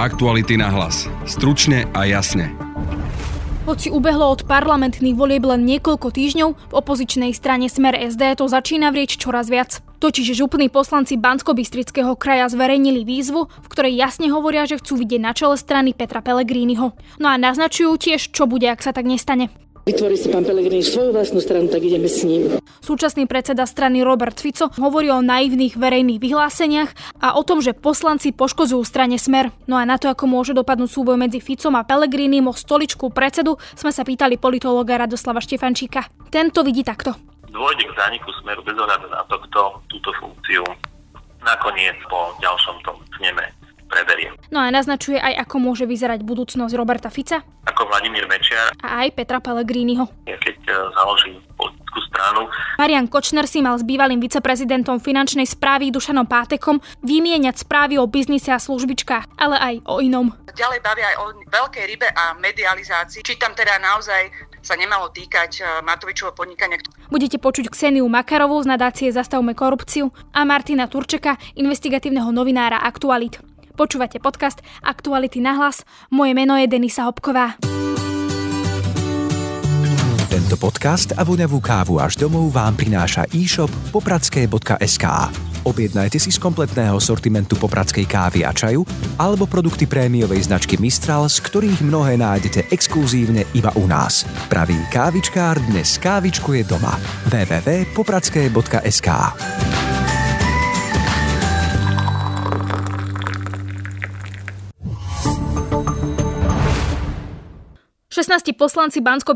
Aktuality na hlas. Stručne a jasne. Hoci ubehlo od parlamentných volieb len niekoľko týždňov, v opozičnej strane Smer SD to začína vrieť čoraz viac. Totiž župní poslanci bansko kraja zverejnili výzvu, v ktorej jasne hovoria, že chcú vidieť na čele strany Petra Pellegriniho. No a naznačujú tiež, čo bude, ak sa tak nestane. Vytvorí si pán Pelegrini svoju vlastnú stranu, tak ideme s ním. Súčasný predseda strany Robert Fico hovorí o naivných verejných vyhláseniach a o tom, že poslanci poškozujú strane Smer. No a na to, ako môže dopadnúť súboj medzi Ficom a Pelegrinim o stoličku predsedu, sme sa pýtali politológa Radoslava Štefančíka. Tento vidí takto. Dôjde k zániku Smeru bez ohľadu na to, kto túto funkciu nakoniec po ďalšom tom sneme preberie. No a naznačuje aj, ako môže vyzerať budúcnosť Roberta Fica. Ako Vladimír Mečiar. A aj Petra Pellegriniho. Keď e, založí politickú stranu. Marian Kočner si mal s bývalým viceprezidentom finančnej správy Dušanom Pátekom vymieňať správy o biznise a službičkách, ale aj o inom. Ďalej bavia aj o veľkej rybe a medializácii. Či tam teda naozaj sa nemalo týkať e, Matovičovho podnikania. Budete počuť Kseniu Makarovú z nadácie Zastavme korupciu a Martina Turčeka, investigatívneho novinára Aktualit. Počúvate podcast Aktuality na hlas. Moje meno je Denisa Hopková. Tento podcast a voňavú kávu až domov vám prináša e-shop popradské.sk. Objednajte si z kompletného sortimentu popradskej kávy a čaju alebo produkty prémiovej značky Mistral, z ktorých mnohé nájdete exkluzívne iba u nás. Pravý kávičkár dnes kávičkuje doma. www.popradské.sk 16 poslanci bansko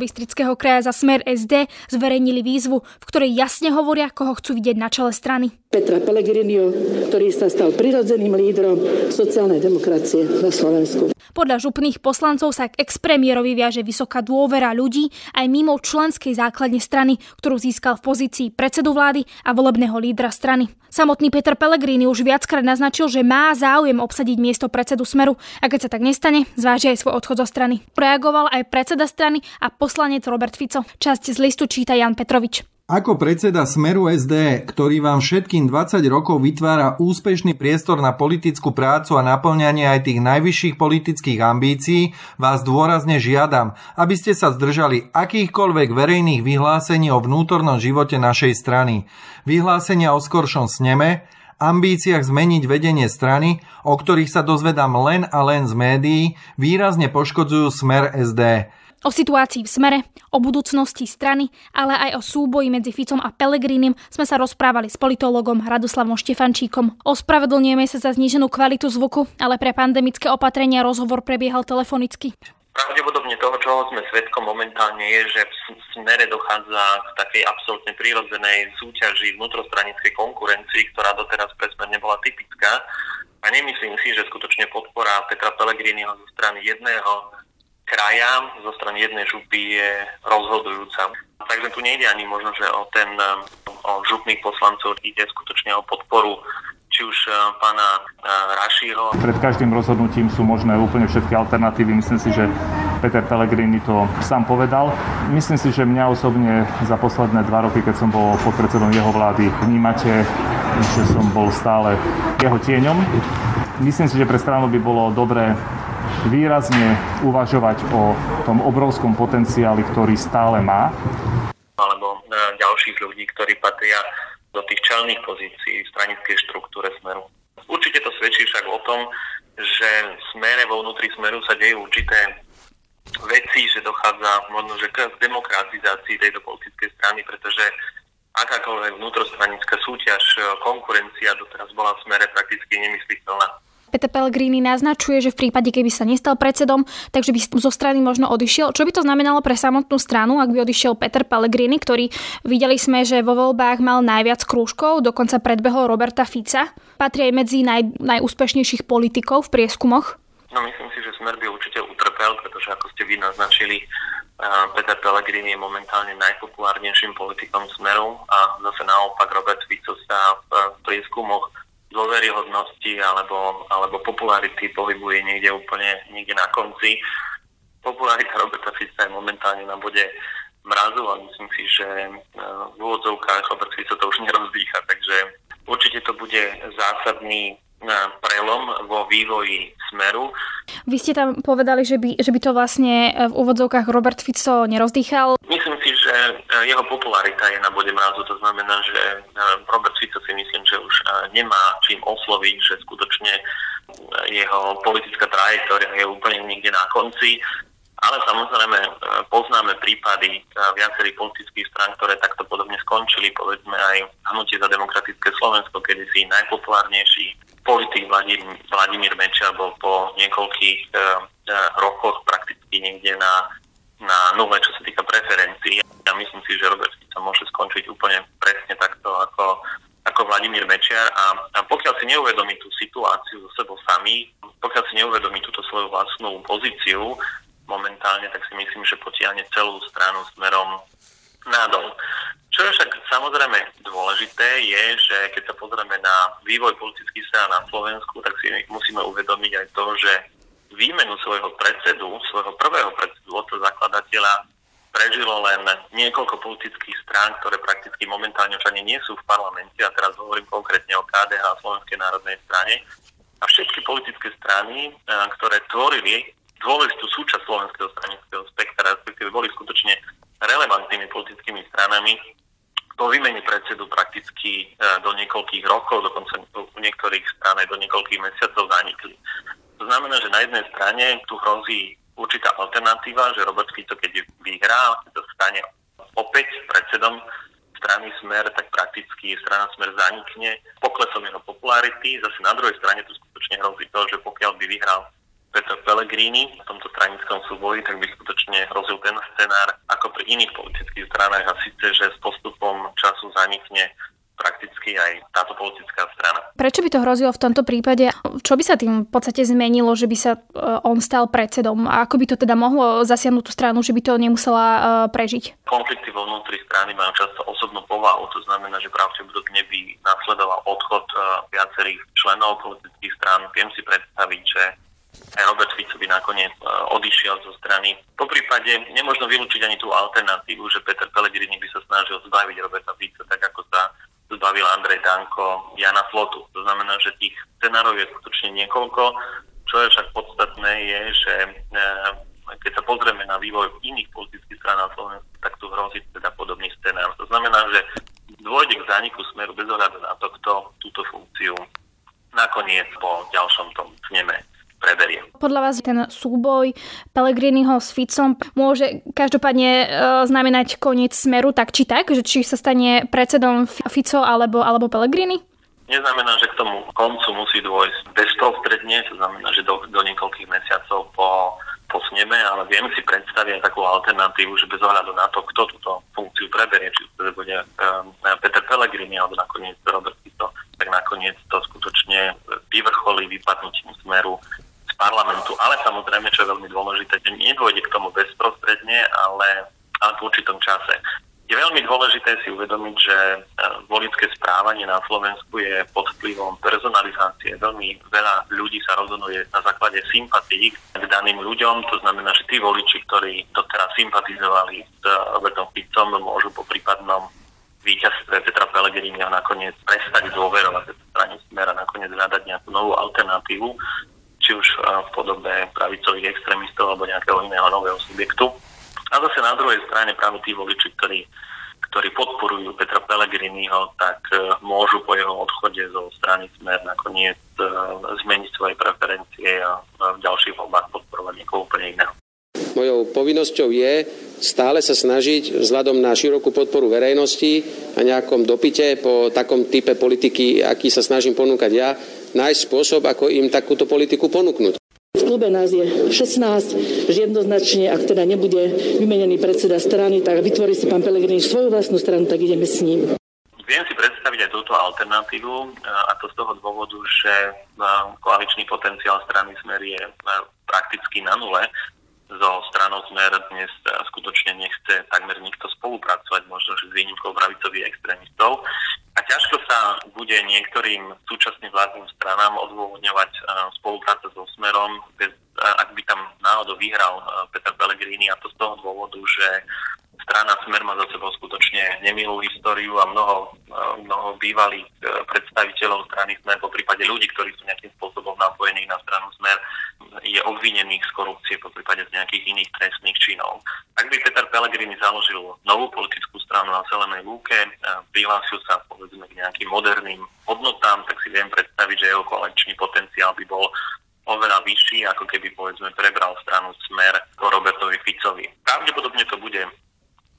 kraja za smer SD zverejnili výzvu, v ktorej jasne hovoria, koho chcú vidieť na čele strany. Petra Pellegrinio, ktorý sa stal prirodzeným lídrom sociálnej demokracie na Slovensku. Podľa župných poslancov sa k expremiérovi viaže vysoká dôvera ľudí aj mimo členskej základne strany, ktorú získal v pozícii predsedu vlády a volebného lídra strany. Samotný Peter Pellegrini už viackrát naznačil, že má záujem obsadiť miesto predsedu Smeru a keď sa tak nestane, zváži aj svoj odchod zo strany. Reagoval aj predseda strany a poslanec Robert Fico. Časť z listu číta Jan Petrovič. Ako predseda Smeru SD, ktorý vám všetkým 20 rokov vytvára úspešný priestor na politickú prácu a naplňanie aj tých najvyšších politických ambícií, vás dôrazne žiadam, aby ste sa zdržali akýchkoľvek verejných vyhlásení o vnútornom živote našej strany. Vyhlásenia o skoršom sneme, ambíciách zmeniť vedenie strany, o ktorých sa dozvedám len a len z médií, výrazne poškodzujú smer SD. O situácii v smere, o budúcnosti strany, ale aj o súboji medzi Ficom a Pelegrínim sme sa rozprávali s politologom Radoslavom Štefančíkom. Ospravedlňujeme sa za zníženú kvalitu zvuku, ale pre pandemické opatrenia rozhovor prebiehal telefonicky. Pravdepodobne toho, čoho sme svetkom momentálne, je, že v smere dochádza k takej absolútne prírodzenej súťaži vnútrostranickej konkurencii, ktorá doteraz pre smer nebola typická. A nemyslím si, že skutočne podpora Petra Pellegriniho zo strany jedného kraja zo strany jednej župy je rozhodujúca. Takže tu nejde ani možno, že o ten o župných poslancov ide skutočne o podporu či už e, pána e, Rašího. Pred každým rozhodnutím sú možné úplne všetky alternatívy. Myslím si, že Peter Pellegrini to sám povedal. Myslím si, že mňa osobne za posledné dva roky, keď som bol podpredsedom jeho vlády, vnímate, že som bol stále jeho tieňom. Myslím si, že pre stranu by bolo dobré výrazne uvažovať o tom obrovskom potenciáli, ktorý stále má. Alebo e, ďalších ľudí, ktorí patria do tých čelných pozícií v stranickej štruktúre Smeru. Určite to svedčí však o tom, že v smere, vo vnútri Smeru sa dejú určité veci, že dochádza možno že k demokratizácii tejto politickej strany, pretože akákoľvek vnútrostranická súťaž, konkurencia doteraz bola v smere prakticky nemysliteľná. Peter Pellegrini naznačuje, že v prípade, keby sa nestal predsedom, takže by zo strany možno odišiel. Čo by to znamenalo pre samotnú stranu, ak by odišiel Peter Pellegrini, ktorý videli sme, že vo voľbách mal najviac krúžkov, dokonca predbehol Roberta Fica. Patrí aj medzi naj, najúspešnejších politikov v prieskumoch. No myslím si, že smer by určite utrpel, pretože ako ste vy naznačili, Peter Pellegrini je momentálne najpopulárnejším politikom smeru a zase naopak Robert Fico sa v prieskumoch dôveryhodnosti alebo, alebo popularity pohybuje niekde úplne niekde na konci. Popularita Roberta Fica je momentálne na bode mrazu a myslím si, že e, v úvodzovkách Robert Fico to už nerozdýcha, takže určite to bude zásadný prelom vo vývoji smeru. Vy ste tam povedali, že by, že by to vlastne v úvodzovkách Robert Fico nerozdýchal. Že jeho popularita je na bode mrazu. To znamená, že Robert Fico si myslím, že už nemá čím osloviť, že skutočne jeho politická trajektória je úplne niekde na konci. Ale samozrejme poznáme prípady viacerých politických strán, ktoré takto podobne skončili, povedzme aj hnutie za demokratické Slovensko, kedy si najpopulárnejší politik Vladimír, Mečiar bol po niekoľkých rokoch prakticky niekde na, na nule, čo sa týka preferencií. Ja myslím si, že Robert Fico môže skončiť úplne presne takto ako, ako Vladimír Mečiar a, a pokiaľ si neuvedomí tú situáciu so sebou samý, pokiaľ si neuvedomí túto svoju vlastnú pozíciu, momentálne, tak si myslím, že potiahne celú stranu smerom nádol. Čo je však samozrejme dôležité je, že keď sa pozrieme na vývoj politických strán na Slovensku, tak si musíme uvedomiť aj to, že výmenu svojho predsedu, svojho prvého predsedu, otca zakladateľa, prežilo len niekoľko politických strán, ktoré prakticky momentálne už ani nie sú v parlamente, a teraz hovorím konkrétne o KDH a Slovenskej národnej strane. A všetky politické strany, ktoré tvorili dôležitú súčasť slovenského stranického spektra, respektíve boli skutočne relevantnými politickými stranami, po výmene predsedu prakticky e, do niekoľkých rokov, dokonca u niektorých strán aj do niekoľkých mesiacov zanikli. To znamená, že na jednej strane tu hrozí určitá alternatíva, že Robert Fico, keď vyhrá, keď sa stane opäť predsedom strany Smer, tak prakticky strana Smer zanikne poklesom jeho popularity. Zase na druhej strane tu skutočne hrozí to, že pokiaľ by vyhral Petr Pellegrini v tomto stranickom súboji, tak by skutočne hrozil ten scenár ako pri iných politických stranách a síce, že s postupom času zanikne prakticky aj táto politická strana. Prečo by to hrozilo v tomto prípade? Čo by sa tým v podstate zmenilo, že by sa e, on stal predsedom? A ako by to teda mohlo zasiahnuť tú stranu, že by to nemusela e, prežiť? Konflikty vo vnútri strany majú často osobnú povahu, to znamená, že pravdepodobne by nasledoval odchod e, viacerých členov politických strán. Viem si predstaviť, že Robert Fico by nakoniec odišiel zo strany. Po prípade nemôžno vylúčiť ani tú alternatívu, že Peter Pellegrini by sa snažil zbaviť Roberta Fico, tak ako sa zbavil Andrej Danko Jana Flotu. To znamená, že tých scenárov je skutočne niekoľko. Čo je však podstatné je, že e, keď sa pozrieme na vývoj iných politických strán na Slovensku, tak tu hrozí teda podobný scenár. To znamená, že dôjde k zániku smeru bez ohľadu na to, kto túto funkciu nakoniec po ďalšom tom sneme preberie. Podľa vás ten súboj Pelegriniho s Ficom môže každopádne e, znamenať koniec smeru tak či tak, že či sa stane predsedom Fico alebo, alebo Pellegrini? Neznamená, že k tomu koncu musí dôjsť bezprostredne, to znamená, že do, do niekoľkých mesiacov po, po sneme, ale viem si predstaviť takú alternatívu, že bez ohľadu na to, kto túto funkciu preberie, či to bude um, Peter Pellegrini alebo nakoniec Robert Fico, tak nakoniec to skutočne vyvrcholí vypadnutím smeru parlamentu. Ale samozrejme, čo je veľmi dôležité, že nedôjde k tomu bezprostredne, ale, ale v určitom čase. Je veľmi dôležité si uvedomiť, že e, volické správanie na Slovensku je pod vplyvom personalizácie. Veľmi veľa ľudí sa rozhoduje na základe sympatí k daným ľuďom. To znamená, že tí voliči, ktorí doteraz sympatizovali s Robertom Ficom, môžu po prípadnom víťazstve Petra Pellegrini a nakoniec prestať dôverovať strane Smera, nakoniec hľadať nejakú novú alternatívu či už v podobe pravicových extrémistov alebo nejakého iného nového subjektu. A zase na druhej strane práve tí voliči, ktorí, ktorí podporujú Petra Pellegriniho, tak e, môžu po jeho odchode zo strany Smer nakoniec e, zmeniť svoje preferencie a v ďalších voľbách podporovať niekoho úplne iného. Mojou povinnosťou je stále sa snažiť vzhľadom na širokú podporu verejnosti a nejakom dopite po takom type politiky, aký sa snažím ponúkať ja, nájsť spôsob, ako im takúto politiku ponúknuť. V klube nás je 16, že jednoznačne, ak teda nebude vymenený predseda strany, tak vytvorí si pán Pelegrini svoju vlastnú stranu, tak ideme s ním. Viem si predstaviť aj túto alternatívu a to z toho dôvodu, že koaličný potenciál strany Smer je prakticky na nule so stranou Smer dnes skutočne nechce takmer nikto spolupracovať, možno že s výnimkou pravicových extrémistov. A ťažko sa bude niektorým súčasným vládnym stranám odôvodňovať spolupráca so Smerom, bez, ak by tam náhodou vyhral Peter Pellegrini a to z toho dôvodu, že strana Smer má za sebou skutočne nemilú históriu a mnoho, mnoho bývalých predstaviteľov strany Smer, po prípade ľudí, ktorí sú nejakým spôsobom napojení na stranu Smer, je obvinených z korupcie, po prípade z nejakých iných trestných činov. Ak by Peter Pellegrini založil novú politickú stranu na Zelenej lúke, prihlásil sa povedzme k nejakým moderným hodnotám, tak si viem predstaviť, že jeho koaličný potenciál by bol oveľa vyšší, ako keby povedzme prebral stranu Smer po Robertovi Ficovi. Pravdepodobne to bude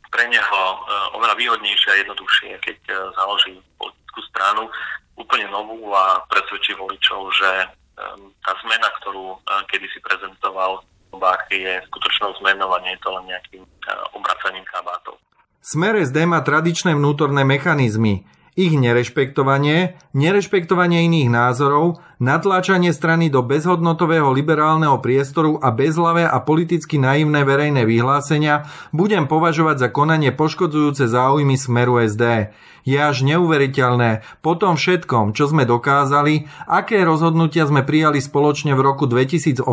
pre neho e, oveľa výhodnejšie a jednoduchšie, keď e, založí politickú stranu úplne novú a presvedčí voličov, že tá zmena, ktorú kedy si prezentoval Bach, je skutočnou zmenou a nie je to len nejakým obracaním kabátov. Smer SD má tradičné vnútorné mechanizmy ich nerešpektovanie, nerešpektovanie iných názorov, natláčanie strany do bezhodnotového liberálneho priestoru a bezhlavé a politicky naivné verejné vyhlásenia budem považovať za konanie poškodzujúce záujmy smeru SD. Je až neuveriteľné po tom všetkom, čo sme dokázali, aké rozhodnutia sme prijali spoločne v roku 2018,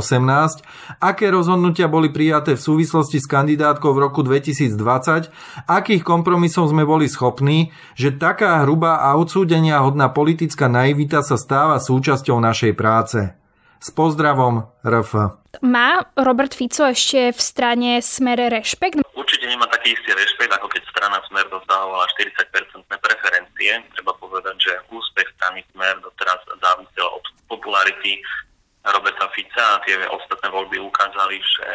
aké rozhodnutia boli prijaté v súvislosti s kandidátkou v roku 2020, akých kompromisov sme boli schopní, že taká hrubá a odsúdenia hodná politická naivita sa stáva súčasťou našej práce. S pozdravom, RF. Má Robert Fico ešte v strane smere rešpekt? Určite nemá taký istý rešpekt, ako keď strana Smer dostávala 40% preferencie. Treba povedať, že úspech strany Smer doteraz závisel od popularity Roberta Fica a tie ostatné voľby ukázali, že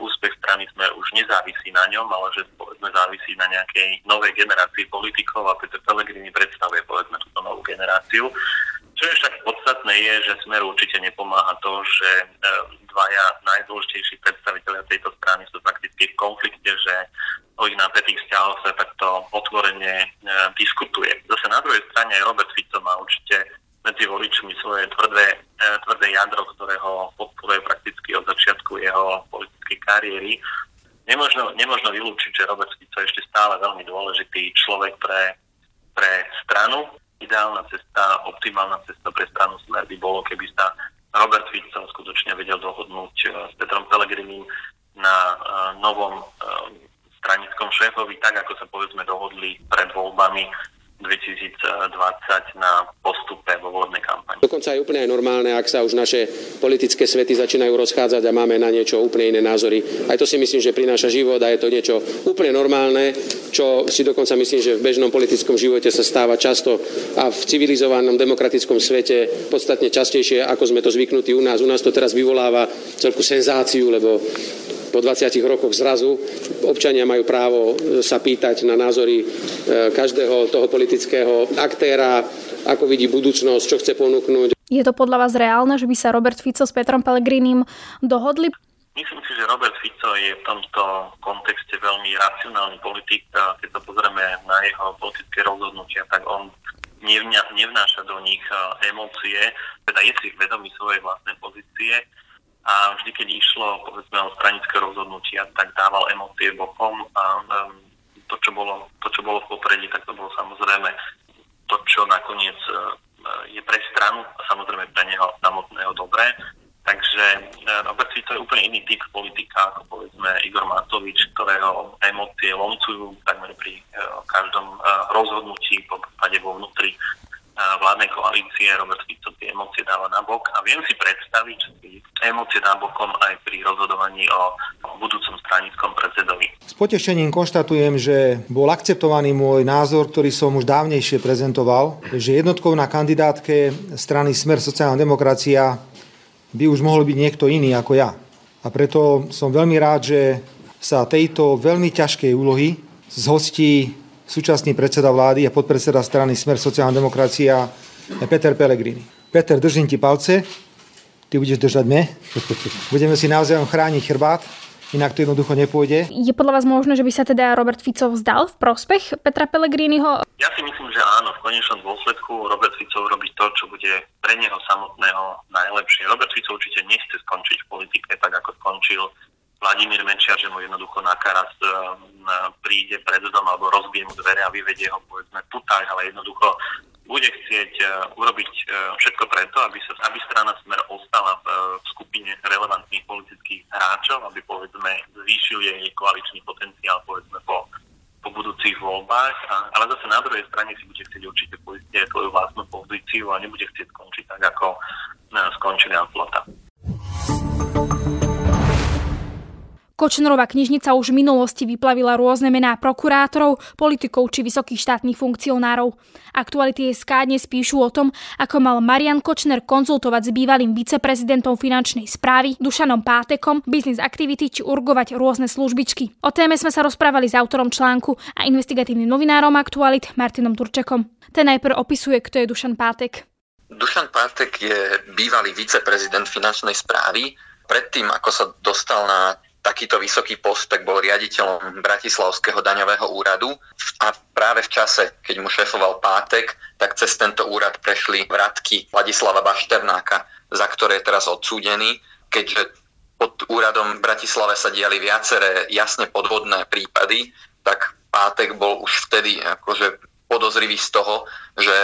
úspech strany Smer už nezávisí na ňom, ale že povedzme závisí na nejakej novej generácii politikov a Peter Pellegrini predstavuje povedzme túto novú generáciu. Čo je však podstatné je, že Smer určite nepomáha to, že e, dvaja najdôležitejší predstaviteľia tejto strany sú prakticky v konflikte, že o ich napätých vzťahoch sa takto otvorene e, diskutuje. Zase na druhej strane Robert Fico má určite medzi voličmi svoje tvrdé, e, tvrdé jadro, ktoré ho podporuje prakticky od začiatku jeho politickej kariéry. Nemožno, nemožno vylúčiť, že Robert Fico je ešte stále veľmi dôležitý človek pre, pre stranu ideálna cesta, optimálna cesta pre stranu Smer by bolo, keby sa Robert Fico skutočne vedel dohodnúť eh, s Petrom Pelegrinim na uh, novom uh, stranickom šéfovi, tak ako sa povedzme dohodli pred voľbami 2020 na postupe vo volebnej kampani. Dokonca je úplne aj normálne, ak sa už naše politické svety začínajú rozchádzať a máme na niečo úplne iné názory. Aj to si myslím, že prináša život a je to niečo úplne normálne, čo si dokonca myslím, že v bežnom politickom živote sa stáva často a v civilizovanom demokratickom svete podstatne častejšie, ako sme to zvyknutí u nás. U nás to teraz vyvoláva celku senzáciu, lebo po 20 rokoch zrazu občania majú právo sa pýtať na názory e, každého toho politického aktéra, ako vidí budúcnosť, čo chce ponúknuť. Je to podľa vás reálne, že by sa Robert Fico s Petrom Pellegrinim dohodli? Myslím si, že Robert Fico je v tomto kontexte veľmi racionálny politik. Keď sa pozrieme na jeho politické rozhodnutia, tak on nevnáša do nich e, emócie, teda je si vedomý svojej vlastnej pozície a vždy, keď išlo povedzme o stranické rozhodnutia, tak dával emócie bokom a um, to, čo bolo, to, čo bolo v popredí, tak to bolo samozrejme to, čo nakoniec uh, je pre stranu a samozrejme pre neho samotného dobré. Takže uh, Robert Fico je úplne iný typ politika ako povedzme Igor Matovič, ktorého emócie lomcujú takmer pri uh, každom rozhodnutí, po prípade vo vnútri vládnej koalície Robert Fico tie emócie dáva na bok a viem si predstaviť, že emócie dá bokom aj pri rozhodovaní o budúcom stranickom predsedovi. S potešením konštatujem, že bol akceptovaný môj názor, ktorý som už dávnejšie prezentoval, že jednotkou na kandidátke strany Smer sociálna demokracia by už mohol byť niekto iný ako ja. A preto som veľmi rád, že sa tejto veľmi ťažkej úlohy zhostí súčasný predseda vlády a podpredseda strany Smer sociálna demokracia Peter Pellegrini. Peter, držím ti palce, ty budeš držať mne. Budeme si naozaj chrániť chrbát, inak to jednoducho nepôjde. Je podľa vás možné, že by sa teda Robert Fico vzdal v prospech Petra Pellegriniho? Ja si myslím, že áno. V konečnom dôsledku Robert Fico urobí to, čo bude pre neho samotného najlepšie. Robert Fico určite nechce skončiť v politike tak, ako skončil Vladimír Mečiar, že mu jednoducho na karas e, príde pred dom alebo rozbije mu dvere a vyvedie ho povedzme tutaj, ale jednoducho bude chcieť uh, urobiť uh, všetko preto, aby, sa, aby strana Smer ostala v, skupine relevantných politických hráčov, aby povedzme zvýšil jej koaličný potenciál povedzme po budúcich voľbách, ale zase na druhej strane si bude chcieť určite poistiť svoju vlastnú pozíciu a nebude chcieť skončiť tak, ako skončili Flota. Kočnerová knižnica už v minulosti vyplavila rôzne mená prokurátorov, politikov či vysokých štátnych funkcionárov. Aktuality SK dnes píšu o tom, ako mal Marian Kočner konzultovať s bývalým viceprezidentom finančnej správy Dušanom Pátekom, business activity či urgovať rôzne službičky. O téme sme sa rozprávali s autorom článku a investigatívnym novinárom Aktualit Martinom Turčekom. Ten najprv opisuje, kto je Dušan Pátek. Dušan Pátek je bývalý viceprezident finančnej správy. Predtým, ako sa dostal na takýto vysoký post, tak bol riaditeľom Bratislavského daňového úradu a práve v čase, keď mu šéfoval Pátek, tak cez tento úrad prešli vratky Vladislava Bašternáka, za ktoré je teraz odsúdený, keďže pod úradom v Bratislave sa diali viaceré jasne podvodné prípady, tak Pátek bol už vtedy akože podozrivý z toho, že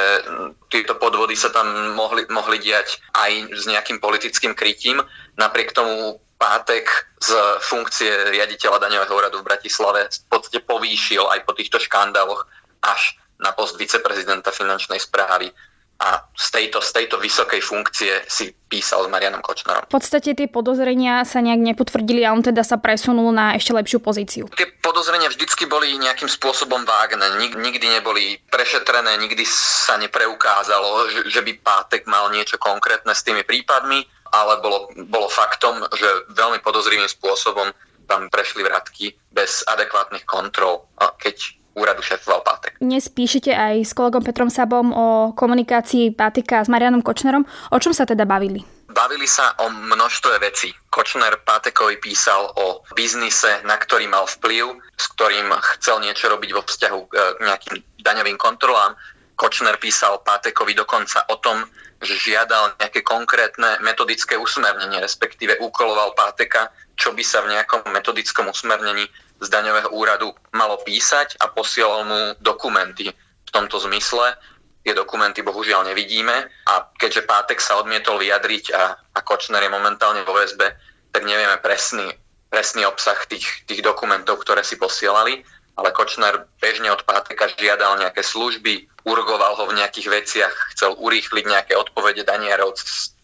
tieto podvody sa tam mohli, mohli diať aj s nejakým politickým krytím. Napriek tomu pátek z funkcie riaditeľa daňového úradu v Bratislave v podstate povýšil aj po týchto škandáloch až na post viceprezidenta finančnej správy a z tejto, z tejto vysokej funkcie si písal s Marianom Kočnerom. V podstate tie podozrenia sa nejak nepotvrdili a on teda sa presunul na ešte lepšiu pozíciu. Tie podozrenia vždycky boli nejakým spôsobom vágne, Nik, nikdy neboli prešetrené, nikdy sa nepreukázalo, že, že by Pátek mal niečo konkrétne s tými prípadmi ale bolo, bolo faktom, že veľmi podozrivým spôsobom tam prešli vratky bez adekvátnych kontrol, keď úradu šéfoval Pátek. Dnes píšete aj s kolegom Petrom Sabom o komunikácii Pátika s Marianom Kočnerom. O čom sa teda bavili? Bavili sa o množstve vecí. Kočner Pátekovi písal o biznise, na ktorý mal vplyv, s ktorým chcel niečo robiť vo vzťahu k nejakým daňovým kontrolám. Kočner písal Pátekovi dokonca o tom, že žiadal nejaké konkrétne metodické usmernenie, respektíve úkoloval Páteka, čo by sa v nejakom metodickom usmernení z daňového úradu malo písať a posielal mu dokumenty v tomto zmysle. Tie dokumenty bohužiaľ nevidíme a keďže Pátek sa odmietol vyjadriť a, a Kočner je momentálne vo väzbe, tak nevieme presný, presný obsah tých, tých dokumentov, ktoré si posielali, ale Kočner bežne od Páteka žiadal nejaké služby, urgoval ho v nejakých veciach, chcel urýchliť nejaké odpovede danierov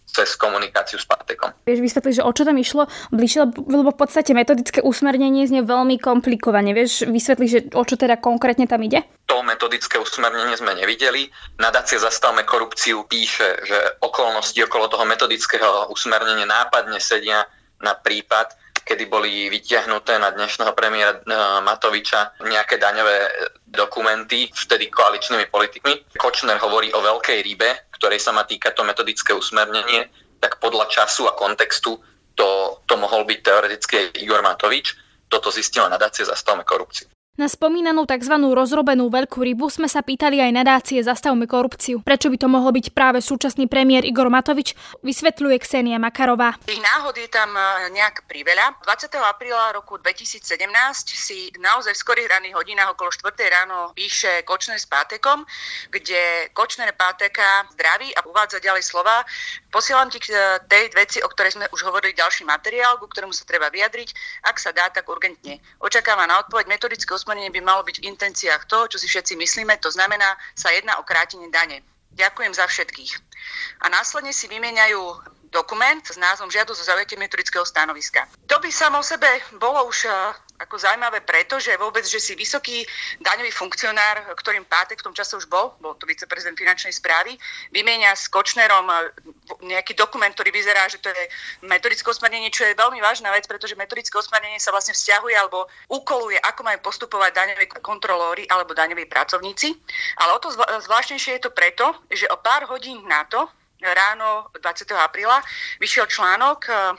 cez komunikáciu s Pátekom. Vieš vysvetliť, že o čo tam išlo bližšie, lebo v podstate metodické usmernenie znie veľmi komplikovane. Vieš vysvetliť, že o čo teda konkrétne tam ide? To metodické usmernenie sme nevideli. Nadácia Zastavme korupciu píše, že okolnosti okolo toho metodického usmernenia nápadne sedia na prípad, kedy boli vytiahnuté na dnešného premiéra eh, Matoviča nejaké daňové eh, dokumenty, vtedy koaličnými politikmi. Kočner hovorí o veľkej rybe, ktorej sa má týka to metodické usmernenie, tak podľa času a kontextu to, to mohol byť teoreticky Igor Matovič. Toto zistila nadácia Zastavme korupciu. Na spomínanú tzv. rozrobenú veľkú rybu sme sa pýtali aj nadácie Zastavme korupciu. Prečo by to mohol byť práve súčasný premiér Igor Matovič, vysvetľuje Ksenia Makarová. Tých náhod je tam e, nejak priveľa. 20. apríla roku 2017 si naozaj v skorých ranných hodinách okolo 4. ráno píše Kočner s Pátekom, kde Kočner Páteka zdraví a uvádza ďalej slova. Posielam ti k e, tej veci, o ktorej sme už hovorili ďalší materiál, ku ktorému sa treba vyjadriť. Ak sa dá, tak urgentne. Očakáva na odpoveď metodické usmernenie by malo byť v intenciách toho, čo si všetci myslíme, to znamená, sa jedná o krátenie dane. Ďakujem za všetkých. A následne si vymieňajú dokument s názvom Žiadosť o zaujatie metodického stanoviska. To by samo sebe bolo už ako zaujímavé preto, že vôbec, že si vysoký daňový funkcionár, ktorým Pátek v tom čase už bol, bol to viceprezident finančnej správy, vymieňa s Kočnerom eh, nejaký dokument, ktorý vyzerá, že to je metodické usmernenie, čo je veľmi vážna vec, pretože metodické usmernenie sa vlastne vzťahuje alebo ukoluje, ako majú postupovať daňoví kontrolóri alebo daňoví pracovníci. Ale o to zvláštnejšie je to preto, že o pár hodín na to, ráno 20. apríla, vyšiel článok eh,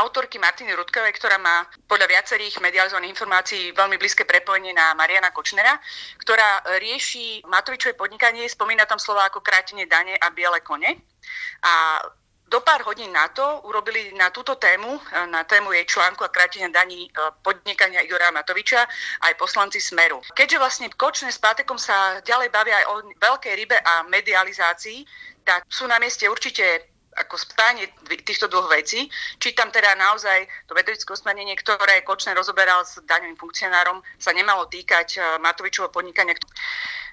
autorky Martiny Rudkovej, ktorá má podľa viacerých medializovaných informácií veľmi blízke prepojenie na Mariana Kočnera, ktorá rieši Matovičové podnikanie, spomína tam slova ako krátenie dane a biele kone. A do pár hodín na to urobili na túto tému, na tému jej článku a krátenia daní e, podnikania Igora Matoviča aj poslanci Smeru. Keďže vlastne Kočner s Pátekom sa ďalej bavia aj o veľkej rybe a medializácii, tak sú na mieste určite ako spájanie týchto dvoch vecí. Čítam teda naozaj to metodické usmernenie, ktoré Kočner rozoberal s daňovým funkcionárom, sa nemalo týkať e, Matovičovho podnikania.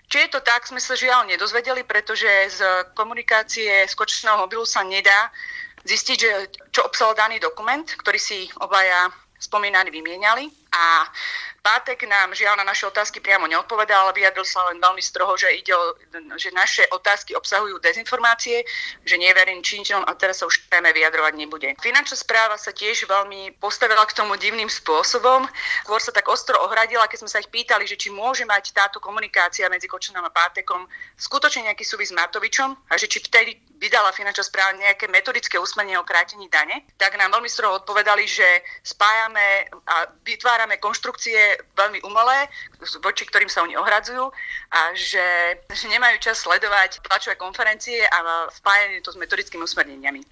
Či je to tak, sme sa žiaľ nedozvedeli, pretože z komunikácie z Kočného mobilu sa nedá zistiť, že čo obsahol daný dokument, ktorý si obaja spomínaní vymieniali. A Pátek nám žiaľ na naše otázky priamo neodpovedal, ale vyjadril sa len veľmi stroho, že, ide o, že naše otázky obsahujú dezinformácie, že neverím činiteľom a teraz sa už téme vyjadrovať nebude. Finančná správa sa tiež veľmi postavila k tomu divným spôsobom. Skôr sa tak ostro ohradila, keď sme sa ich pýtali, že či môže mať táto komunikácia medzi Kočanom a Pátekom skutočne nejaký súvis s Matovičom a že či vtedy vydala finančná správa nejaké metodické usmernenie o krátení dane, tak nám veľmi stroho odpovedali, že spájame a vytvárame konštrukcie veľmi umelé, voči ktorým sa oni ohradzujú a že, že nemajú čas sledovať tlačové konferencie a spájanie to s metodickými usmerneniami.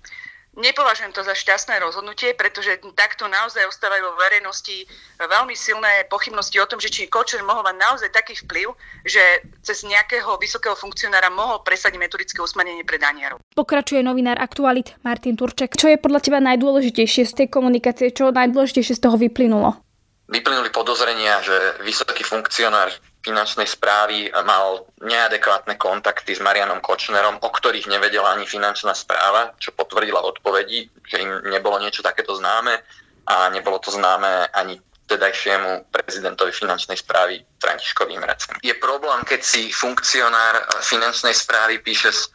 Nepovažujem to za šťastné rozhodnutie, pretože takto naozaj ostávajú vo verejnosti veľmi silné pochybnosti o tom, že či Kočer mohol mať naozaj taký vplyv, že cez nejakého vysokého funkcionára mohol presadiť metodické usmernenie pre Daniarov. Pokračuje novinár Aktualit Martin Turček. Čo je podľa teba najdôležitejšie z tej komunikácie? Čo najdôležitejšie z toho vyplynulo? Vyplynuli podozrenia, že vysoký funkcionár finančnej správy mal neadekvátne kontakty s Marianom Kočnerom, o ktorých nevedela ani finančná správa, čo potvrdila odpovedi, že im nebolo niečo takéto známe a nebolo to známe ani tedajšiemu prezidentovi finančnej správy Františkovi Mrecem. Je problém, keď si funkcionár finančnej správy píše s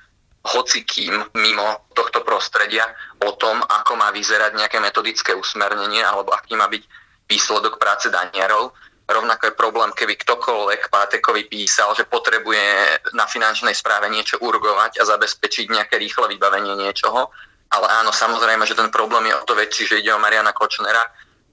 hocikým mimo tohto prostredia o tom, ako má vyzerať nejaké metodické usmernenie alebo aký má byť výsledok práce daniarov. Rovnako je problém, keby ktokoľvek Pátekovi písal, že potrebuje na finančnej správe niečo urgovať a zabezpečiť nejaké rýchle vybavenie niečoho. Ale áno, samozrejme, že ten problém je o to väčší, že ide o Mariana Kočnera,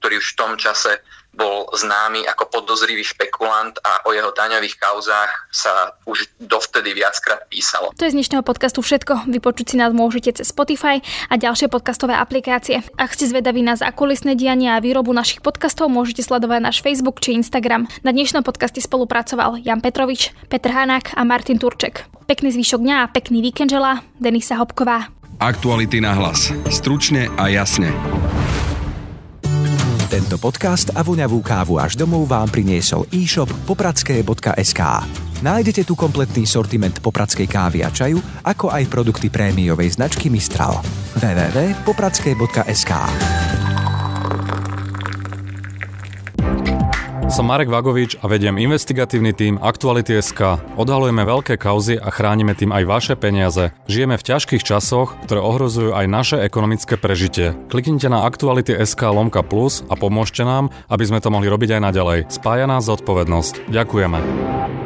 ktorý už v tom čase bol známy ako podozrivý špekulant a o jeho daňových kauzách sa už dovtedy viackrát písalo. To je z dnešného podcastu všetko. Vypočuť si nás môžete cez Spotify a ďalšie podcastové aplikácie. Ak ste zvedaví na zákulisné diania a výrobu našich podcastov, môžete sledovať náš Facebook či Instagram. Na dnešnom podcaste spolupracoval Jan Petrovič, Petr Hanák a Martin Turček. Pekný zvyšok dňa a pekný víkend želá Denisa Hopková. Aktuality na hlas. Stručne a jasne. Tento podcast a voňavú kávu až domov vám priniesol e-shop popradské.sk. Nájdete tu kompletný sortiment popradskej kávy a čaju, ako aj produkty prémiovej značky Mistral. www.popradské.sk Som Marek Vagovič a vediem investigatívny tím Aktuality.sk. Odhalujeme veľké kauzy a chránime tým aj vaše peniaze. Žijeme v ťažkých časoch, ktoré ohrozujú aj naše ekonomické prežitie. Kliknite na Aktuality.sk lomka plus a pomôžte nám, aby sme to mohli robiť aj naďalej. Spája nás zodpovednosť. Ďakujeme.